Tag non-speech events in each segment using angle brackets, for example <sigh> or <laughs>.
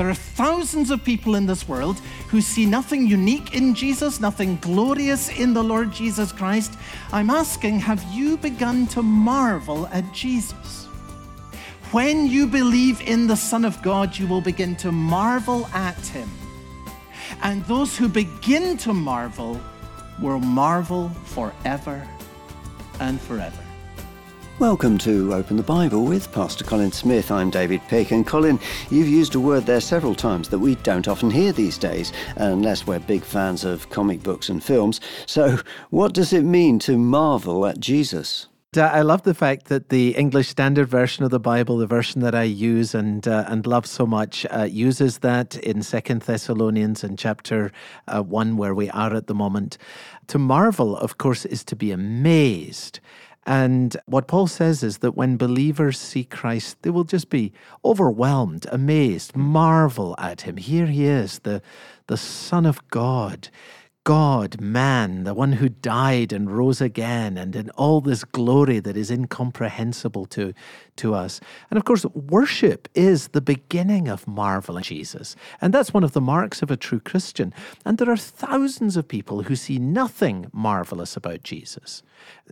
There are thousands of people in this world who see nothing unique in Jesus, nothing glorious in the Lord Jesus Christ. I'm asking, have you begun to marvel at Jesus? When you believe in the Son of God, you will begin to marvel at him. And those who begin to marvel will marvel forever and forever. Welcome to Open the Bible with Pastor Colin Smith. I'm David Pick. And Colin, you've used a word there several times that we don't often hear these days, unless we're big fans of comic books and films. So, what does it mean to marvel at Jesus? I love the fact that the English Standard Version of the Bible, the version that I use and uh, and love so much, uh, uses that in Second Thessalonians and chapter uh, one, where we are at the moment. To marvel, of course, is to be amazed. And what Paul says is that when believers see Christ, they will just be overwhelmed, amazed, marvel at him. Here he is, the, the Son of God. God, man, the one who died and rose again, and in all this glory that is incomprehensible to, to us. And of course, worship is the beginning of marveling Jesus. And that's one of the marks of a true Christian. And there are thousands of people who see nothing marvelous about Jesus.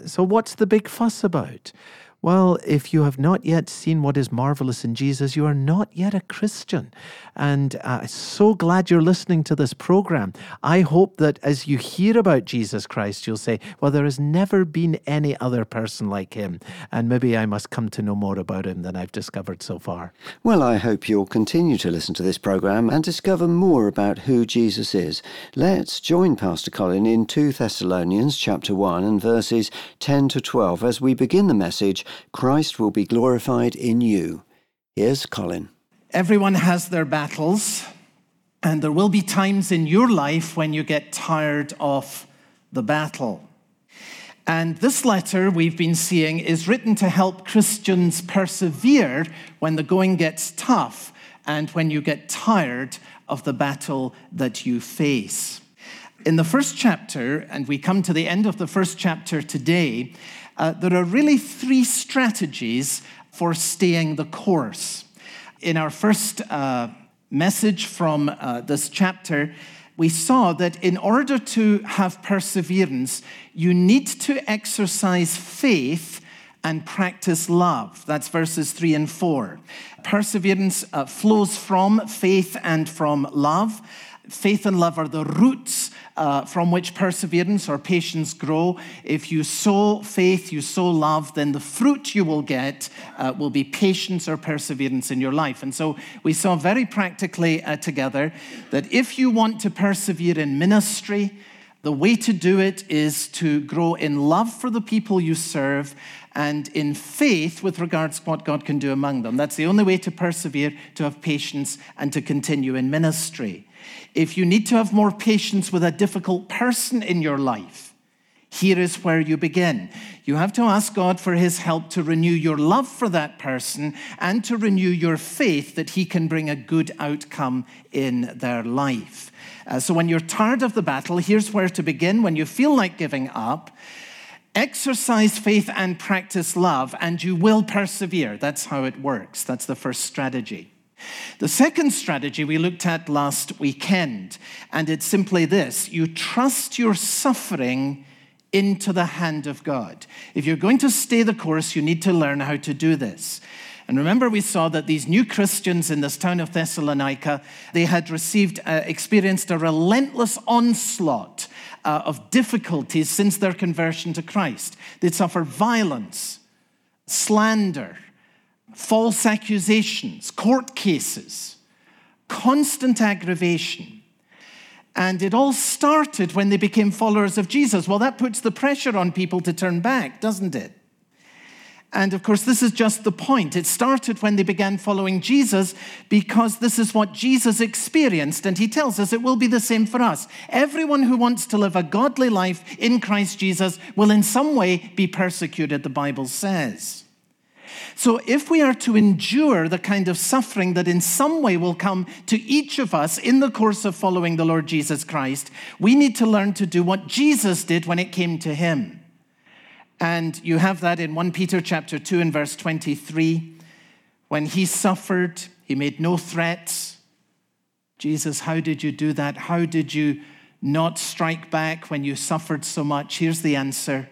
So, what's the big fuss about? Well, if you have not yet seen what is marvelous in Jesus, you are not yet a Christian. And uh, so glad you're listening to this program. I hope that as you hear about Jesus Christ, you'll say, Well, there has never been any other person like him. And maybe I must come to know more about him than I've discovered so far. Well, I hope you'll continue to listen to this program and discover more about who Jesus is. Let's join Pastor Colin in 2 Thessalonians chapter 1 and verses 10 to 12 as we begin the message Christ will be glorified in you. Here's Colin. Everyone has their battles, and there will be times in your life when you get tired of the battle. And this letter we've been seeing is written to help Christians persevere when the going gets tough and when you get tired of the battle that you face. In the first chapter, and we come to the end of the first chapter today, uh, there are really three strategies for staying the course. In our first uh, message from uh, this chapter, we saw that in order to have perseverance, you need to exercise faith and practice love. That's verses 3 and 4. Perseverance uh, flows from faith and from love. Faith and love are the roots uh, from which perseverance or patience grow. If you sow faith, you sow love, then the fruit you will get uh, will be patience or perseverance in your life. And so we saw very practically uh, together that if you want to persevere in ministry, the way to do it is to grow in love for the people you serve and in faith with regards to what God can do among them. That's the only way to persevere, to have patience, and to continue in ministry. If you need to have more patience with a difficult person in your life, here is where you begin. You have to ask God for His help to renew your love for that person and to renew your faith that He can bring a good outcome in their life. Uh, so, when you're tired of the battle, here's where to begin. When you feel like giving up, exercise faith and practice love, and you will persevere. That's how it works. That's the first strategy. The second strategy we looked at last weekend, and it's simply this you trust your suffering into the hand of God. If you're going to stay the course, you need to learn how to do this. And remember, we saw that these new Christians in this town of Thessalonica, they had received, uh, experienced a relentless onslaught uh, of difficulties since their conversion to Christ. They'd suffered violence, slander, false accusations, court cases, constant aggravation. And it all started when they became followers of Jesus. Well, that puts the pressure on people to turn back, doesn't it? And of course, this is just the point. It started when they began following Jesus because this is what Jesus experienced. And he tells us it will be the same for us. Everyone who wants to live a godly life in Christ Jesus will in some way be persecuted, the Bible says. So, if we are to endure the kind of suffering that in some way will come to each of us in the course of following the Lord Jesus Christ, we need to learn to do what Jesus did when it came to him. And you have that in 1 Peter chapter 2 and verse 23. When he suffered, he made no threats, Jesus, how did you do that? How did you not strike back when you suffered so much? Here's the answer.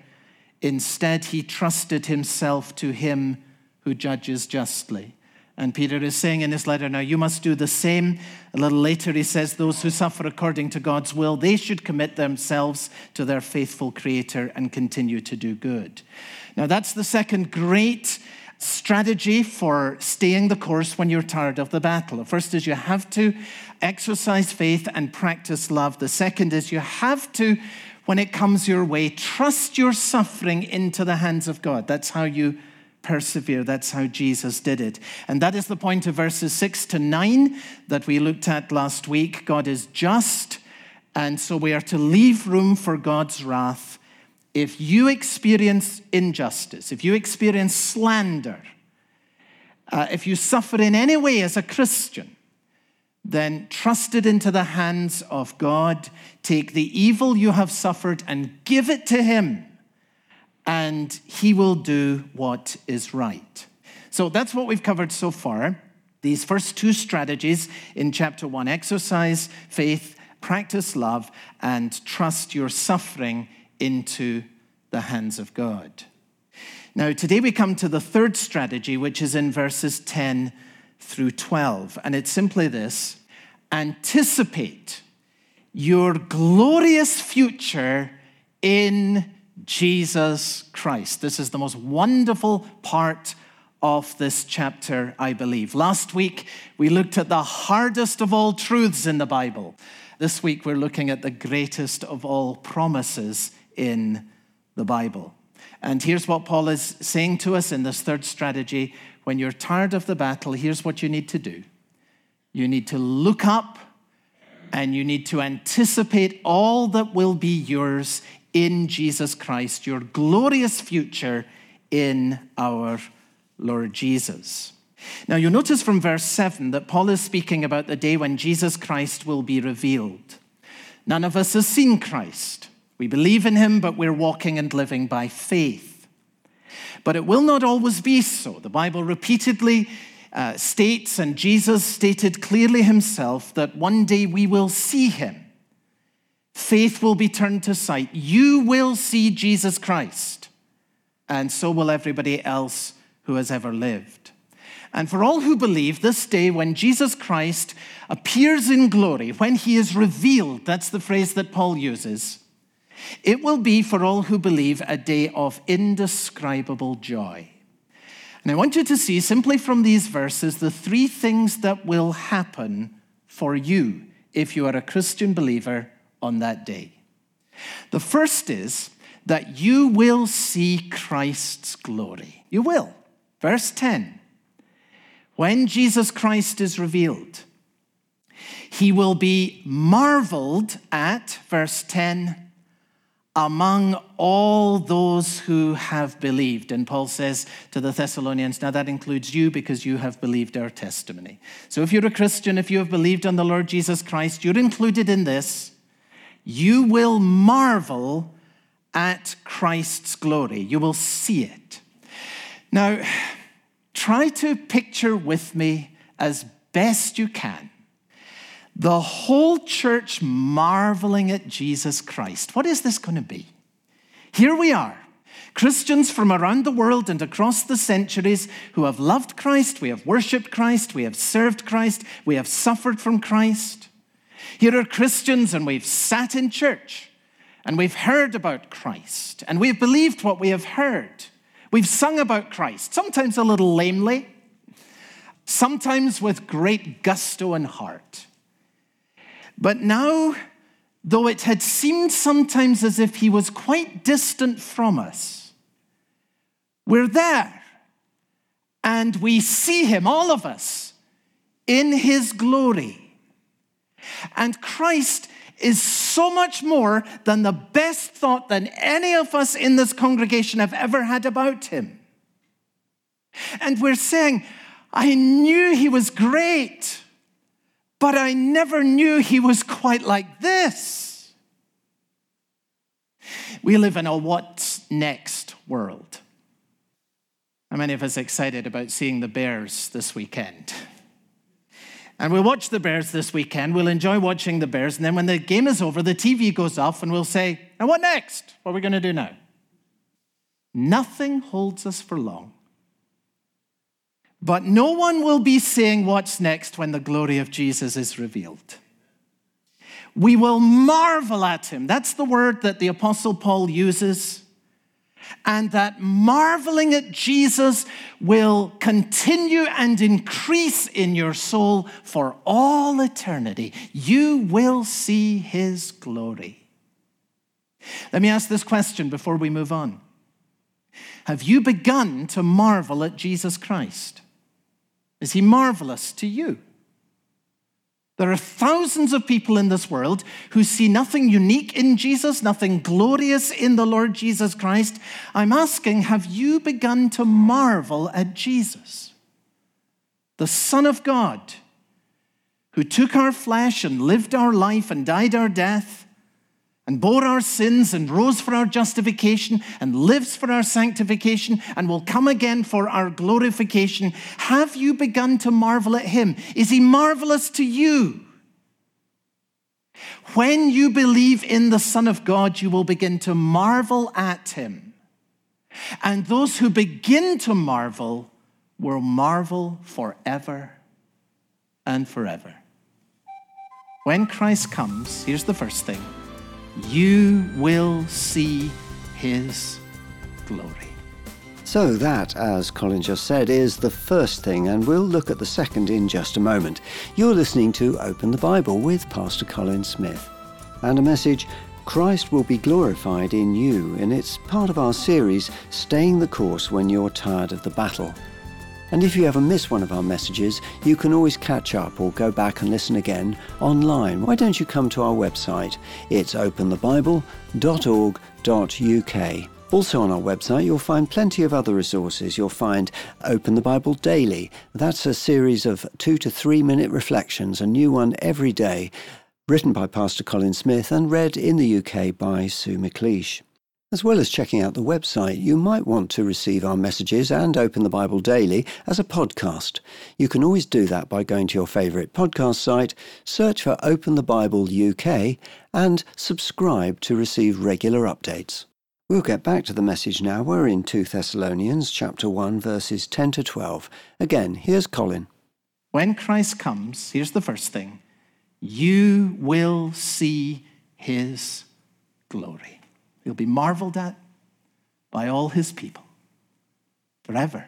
Instead, he trusted himself to him who judges justly. And Peter is saying in his letter, now you must do the same. A little later, he says, those who suffer according to God's will, they should commit themselves to their faithful Creator and continue to do good. Now, that's the second great strategy for staying the course when you're tired of the battle. The first is you have to exercise faith and practice love. The second is you have to, when it comes your way, trust your suffering into the hands of God. That's how you persevere. That's how Jesus did it. And that is the point of verses 6 to 9 that we looked at last week. God is just, and so we are to leave room for God's wrath. If you experience injustice, if you experience slander, uh, if you suffer in any way as a Christian, then trust it into the hands of God. Take the evil you have suffered and give it to Him and he will do what is right. So that's what we've covered so far. These first two strategies in chapter one exercise faith, practice love, and trust your suffering into the hands of God. Now, today we come to the third strategy, which is in verses 10 through 12. And it's simply this anticipate your glorious future in Jesus Christ. This is the most wonderful part of this chapter, I believe. Last week, we looked at the hardest of all truths in the Bible. This week, we're looking at the greatest of all promises in the Bible. And here's what Paul is saying to us in this third strategy. When you're tired of the battle, here's what you need to do you need to look up and you need to anticipate all that will be yours in Jesus Christ, your glorious future in our Lord Jesus. Now, you'll notice from verse 7 that Paul is speaking about the day when Jesus Christ will be revealed. None of us has seen Christ. We believe in him, but we're walking and living by faith. But it will not always be so. The Bible repeatedly uh, states, and Jesus stated clearly himself, that one day we will see him. Faith will be turned to sight. You will see Jesus Christ, and so will everybody else who has ever lived. And for all who believe, this day when Jesus Christ appears in glory, when he is revealed, that's the phrase that Paul uses, it will be for all who believe a day of indescribable joy. And I want you to see simply from these verses the three things that will happen for you if you are a Christian believer on that day. The first is that you will see Christ's glory. You will. Verse 10 When Jesus Christ is revealed, he will be marveled at, verse 10, among all those who have believed. And Paul says to the Thessalonians, now that includes you because you have believed our testimony. So if you're a Christian, if you have believed on the Lord Jesus Christ, you're included in this you will marvel at Christ's glory. You will see it. Now, try to picture with me as best you can the whole church marveling at Jesus Christ. What is this going to be? Here we are. Christians from around the world and across the centuries who have loved Christ, we have worshiped Christ, we have served Christ, we have suffered from Christ. Here are Christians, and we've sat in church and we've heard about Christ and we've believed what we have heard. We've sung about Christ, sometimes a little lamely, sometimes with great gusto and heart. But now, though it had seemed sometimes as if he was quite distant from us, we're there and we see him, all of us, in his glory. And Christ is so much more than the best thought than any of us in this congregation have ever had about him. And we're saying, I knew he was great, but I never knew he was quite like this. We live in a what's next world. How many of us excited about seeing the Bears this weekend? And we'll watch the Bears this weekend. We'll enjoy watching the Bears. And then when the game is over, the TV goes off and we'll say, Now what next? What are we going to do now? Nothing holds us for long. But no one will be saying what's next when the glory of Jesus is revealed. We will marvel at him. That's the word that the Apostle Paul uses and that marveling at Jesus will continue and increase in your soul for all eternity. You will see his glory. Let me ask this question before we move on Have you begun to marvel at Jesus Christ? Is he marvelous to you? There are thousands of people in this world who see nothing unique in Jesus, nothing glorious in the Lord Jesus Christ. I'm asking, have you begun to marvel at Jesus, the Son of God, who took our flesh and lived our life and died our death? And bore our sins and rose for our justification and lives for our sanctification and will come again for our glorification. Have you begun to marvel at him? Is he marvelous to you? When you believe in the Son of God, you will begin to marvel at him. And those who begin to marvel will marvel forever and forever. When Christ comes, here's the first thing you will see his glory. So, that, as Colin just said, is the first thing, and we'll look at the second in just a moment. You're listening to Open the Bible with Pastor Colin Smith, and a message Christ will be glorified in you, and it's part of our series, Staying the Course When You're Tired of the Battle. And if you ever miss one of our messages, you can always catch up or go back and listen again online. Why don't you come to our website? It's openthebible.org.uk. Also on our website, you'll find plenty of other resources. You'll find Open the Bible Daily. That's a series of two to three minute reflections, a new one every day, written by Pastor Colin Smith and read in the UK by Sue McLeish. As well as checking out the website, you might want to receive our messages and Open the Bible Daily as a podcast. You can always do that by going to your favourite podcast site, search for Open the Bible UK, and subscribe to receive regular updates. We'll get back to the message now. We're in 2 Thessalonians chapter 1 verses 10 to 12. Again, here's Colin. When Christ comes, here's the first thing. You will see his glory. He'll be marveled at by all his people forever.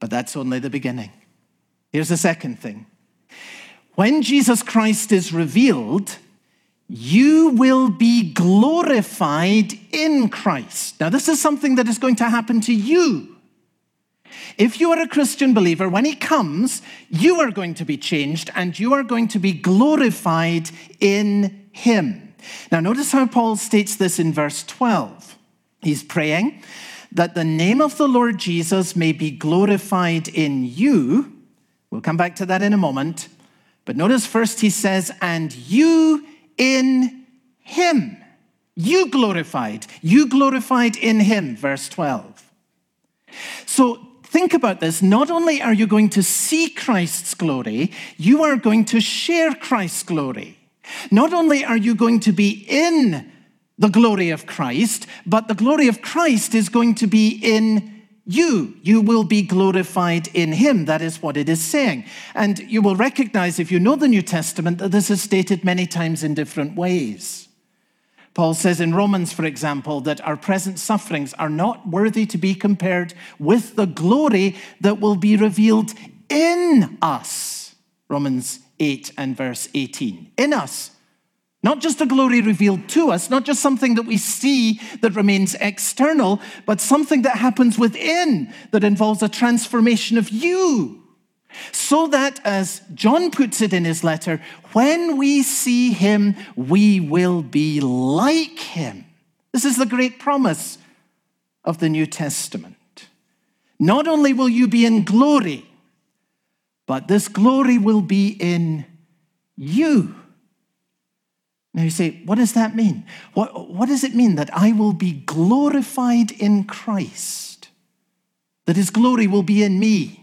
But that's only the beginning. Here's the second thing when Jesus Christ is revealed, you will be glorified in Christ. Now, this is something that is going to happen to you. If you are a Christian believer, when he comes, you are going to be changed and you are going to be glorified in him. Now, notice how Paul states this in verse 12. He's praying that the name of the Lord Jesus may be glorified in you. We'll come back to that in a moment. But notice first he says, and you in him. You glorified. You glorified in him, verse 12. So think about this. Not only are you going to see Christ's glory, you are going to share Christ's glory. Not only are you going to be in the glory of Christ, but the glory of Christ is going to be in you. You will be glorified in him. That is what it is saying. And you will recognize, if you know the New Testament, that this is stated many times in different ways. Paul says in Romans, for example, that our present sufferings are not worthy to be compared with the glory that will be revealed in us. Romans 8 and verse 18. In us, not just a glory revealed to us, not just something that we see that remains external, but something that happens within that involves a transformation of you. So that, as John puts it in his letter, when we see him, we will be like him. This is the great promise of the New Testament. Not only will you be in glory, but this glory will be in you. Now you say, what does that mean? What, what does it mean that I will be glorified in Christ? That his glory will be in me?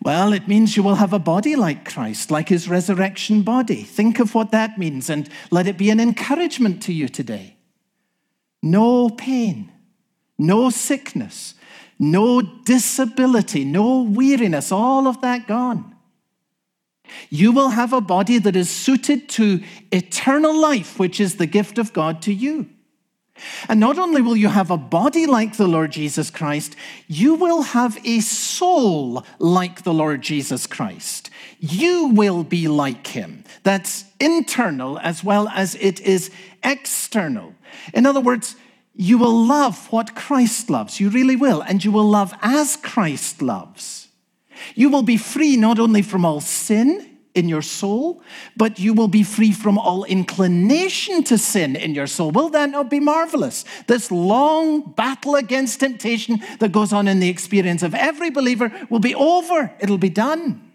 Well, it means you will have a body like Christ, like his resurrection body. Think of what that means and let it be an encouragement to you today. No pain, no sickness, no disability, no weariness, all of that gone. You will have a body that is suited to eternal life, which is the gift of God to you. And not only will you have a body like the Lord Jesus Christ, you will have a soul like the Lord Jesus Christ. You will be like him. That's internal as well as it is external. In other words, you will love what Christ loves. You really will. And you will love as Christ loves. You will be free not only from all sin, in your soul, but you will be free from all inclination to sin in your soul. Will that not be marvelous? This long battle against temptation that goes on in the experience of every believer will be over, it'll be done.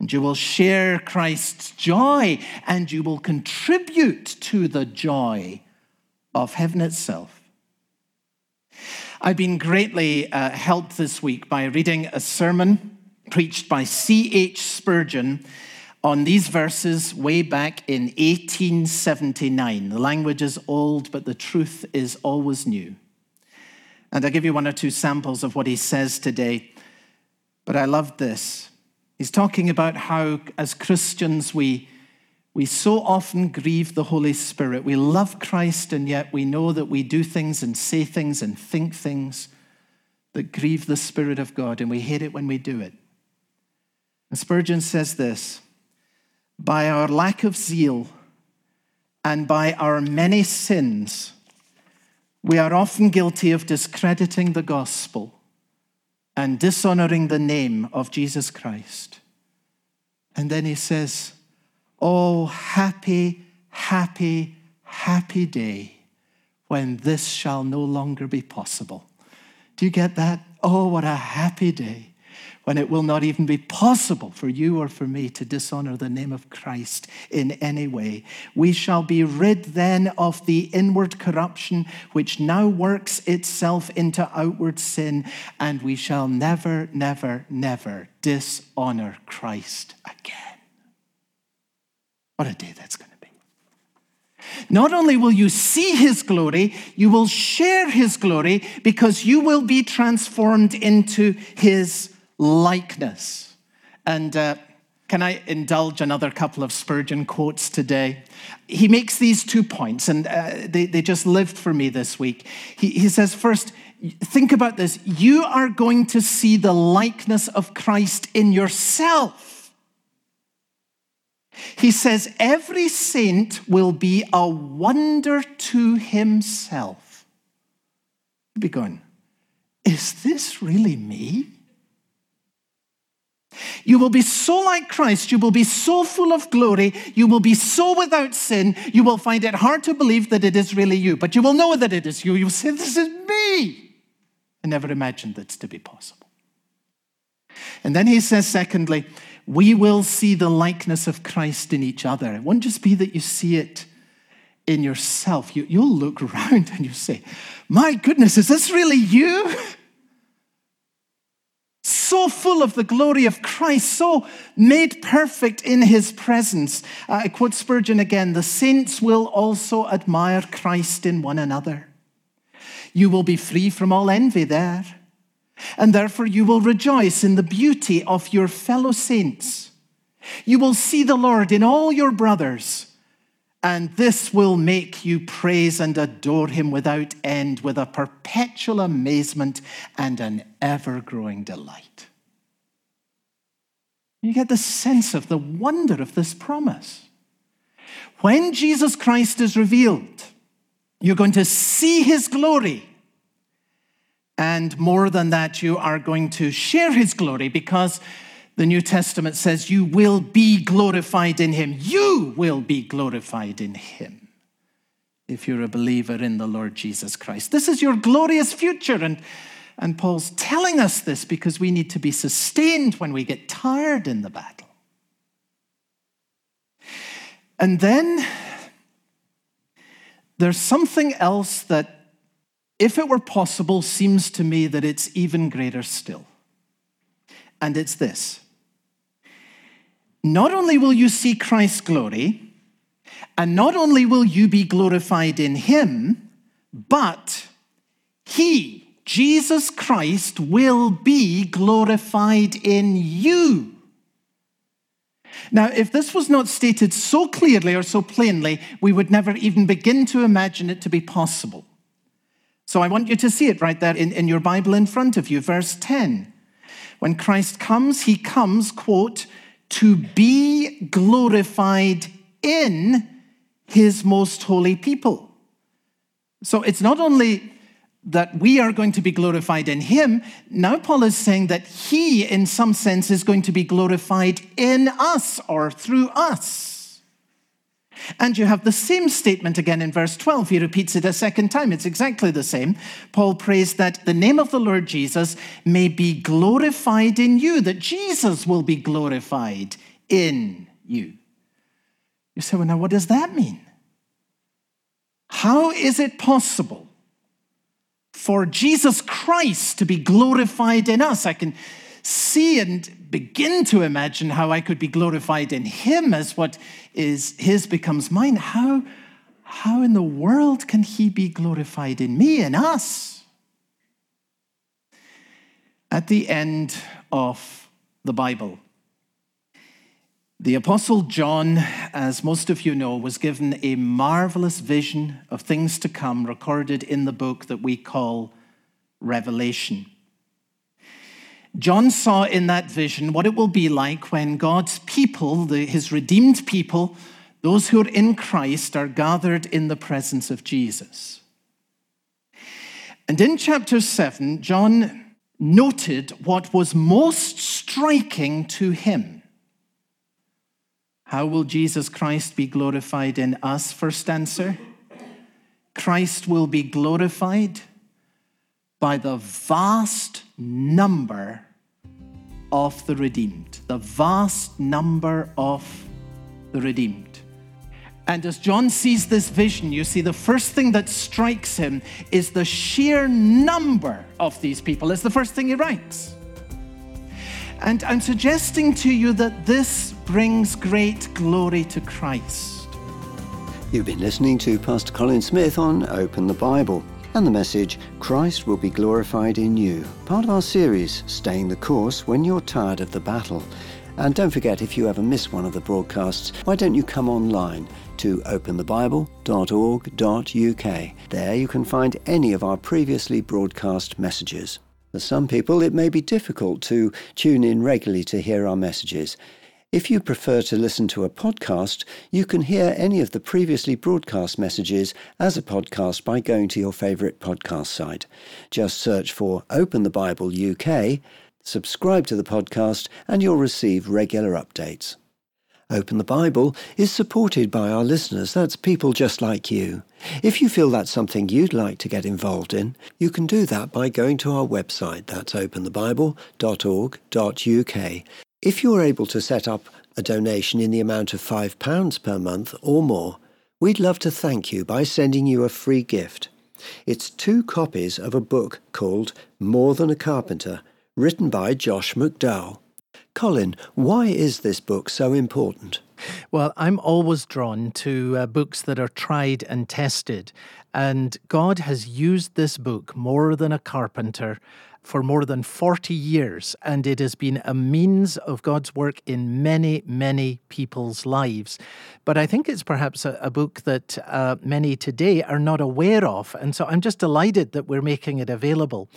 And you will share Christ's joy and you will contribute to the joy of heaven itself. I've been greatly uh, helped this week by reading a sermon preached by C.H. Spurgeon on these verses way back in 1879. The language is old, but the truth is always new. And I'll give you one or two samples of what he says today. But I love this. He's talking about how, as Christians, we, we so often grieve the Holy Spirit. We love Christ, and yet we know that we do things and say things and think things that grieve the Spirit of God, and we hate it when we do it. And Spurgeon says this by our lack of zeal and by our many sins, we are often guilty of discrediting the gospel and dishonoring the name of Jesus Christ. And then he says, Oh, happy, happy, happy day when this shall no longer be possible. Do you get that? Oh, what a happy day when it will not even be possible for you or for me to dishonor the name of Christ in any way. We shall be rid then of the inward corruption which now works itself into outward sin, and we shall never, never, never dishonor Christ again. What a day that's going to be. Not only will you see his glory, you will share his glory because you will be transformed into his likeness. And uh, can I indulge another couple of Spurgeon quotes today? He makes these two points, and uh, they, they just lived for me this week. He, he says, first, think about this. You are going to see the likeness of Christ in yourself. He says, every saint will be a wonder to himself. You'll be going, is this really me? You will be so like Christ. You will be so full of glory. You will be so without sin. You will find it hard to believe that it is really you, but you will know that it is you. You will say, This is me. I never imagined that's to be possible. And then he says, secondly, we will see the likeness of Christ in each other. It won't just be that you see it in yourself. You, will look <laughs> around and you say, My goodness, is this really you? so full of the glory of Christ, so made perfect in his presence. Uh, I quote Spurgeon again the saints will also admire Christ in one another. You will be free from all envy there, and therefore you will rejoice in the beauty of your fellow saints. You will see the Lord in all your brothers and this will make you praise and adore him without end with a perpetual amazement and an ever growing delight. You get the sense of the wonder of this promise. When Jesus Christ is revealed, you're going to see his glory. And more than that, you are going to share his glory because the New Testament says, You will be glorified in him. You will be glorified in him if you're a believer in the Lord Jesus Christ. This is your glorious future. And, and Paul's telling us this because we need to be sustained when we get tired in the battle. And then there's something else that, if it were possible, seems to me that it's even greater still. and it's this Not only will you see Christ's glory, and not only will you be glorified in him, but he, Jesus Christ, will be glorified in you. Now, if this was not stated so clearly or so plainly, we would never even begin to imagine it to be possible. So I want you to see it right there in, in your Bible in front of you, verse 10. When Christ comes, he comes, quote, to be glorified in his most holy people. So it's not only that we are going to be glorified in him, now Paul is saying that he, in some sense, is going to be glorified in us or through us. And you have the same statement again in verse 12. He repeats it a second time. It's exactly the same. Paul prays that the name of the Lord Jesus may be glorified in you, that Jesus will be glorified in you. You say, well, now what does that mean? How is it possible for Jesus Christ to be glorified in us? I can see and begin to imagine how I could be glorified in Him as what is His becomes mine. How, how in the world can He be glorified in me and us? At the end of the Bible, the Apostle John, as most of you know, was given a marvelous vision of things to come recorded in the book that we call Revelation. John saw in that vision what it will be like when God's people, the, his redeemed people, those who are in Christ, are gathered in the presence of Jesus. And in chapter 7, John noted what was most striking to him. How will Jesus Christ be glorified in us? First answer Christ will be glorified by the vast number of the redeemed. The vast number of the redeemed. And as John sees this vision, you see the first thing that strikes him is the sheer number of these people. It's the first thing he writes. And I'm suggesting to you that this brings great glory to Christ. You've been listening to Pastor Colin Smith on Open the Bible and the message Christ will be glorified in you, part of our series Staying the Course When You're Tired of the Battle. And don't forget, if you ever miss one of the broadcasts, why don't you come online to openthebible.org.uk? There you can find any of our previously broadcast messages. For some people, it may be difficult to tune in regularly to hear our messages. If you prefer to listen to a podcast, you can hear any of the previously broadcast messages as a podcast by going to your favourite podcast site. Just search for Open the Bible UK, subscribe to the podcast, and you'll receive regular updates. Open the Bible is supported by our listeners. That's people just like you. If you feel that's something you'd like to get involved in, you can do that by going to our website. That's openthebible.org.uk. If you're able to set up a donation in the amount of £5 per month or more, we'd love to thank you by sending you a free gift. It's two copies of a book called More Than a Carpenter, written by Josh McDowell. Colin, why is this book so important? Well, I'm always drawn to uh, books that are tried and tested. And God has used this book more than a carpenter for more than 40 years, and it has been a means of God's work in many, many people's lives. But I think it's perhaps a, a book that uh, many today are not aware of, and so I'm just delighted that we're making it available.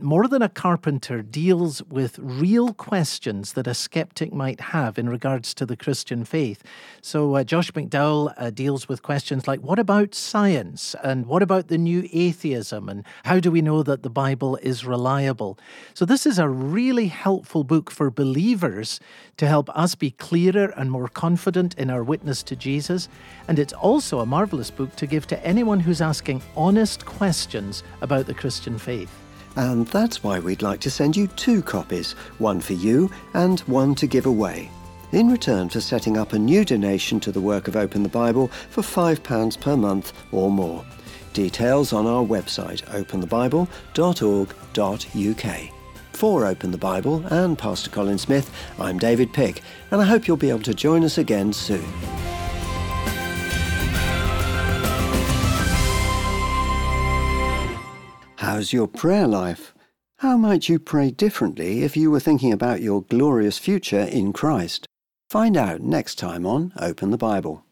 More Than a Carpenter deals with real questions that a skeptic might have in regards to the Christian faith. So uh, Josh McDowell uh, deals with questions like what about science, and what about the new atheism, and how do we know that the Bible is reliable? Reliable. So, this is a really helpful book for believers to help us be clearer and more confident in our witness to Jesus. And it's also a marvelous book to give to anyone who's asking honest questions about the Christian faith. And that's why we'd like to send you two copies one for you and one to give away. In return for setting up a new donation to the work of Open the Bible for £5 per month or more. Details on our website openthebible.org.uk. For Open the Bible and Pastor Colin Smith, I'm David Pick, and I hope you'll be able to join us again soon. How's your prayer life? How might you pray differently if you were thinking about your glorious future in Christ? Find out next time on Open the Bible.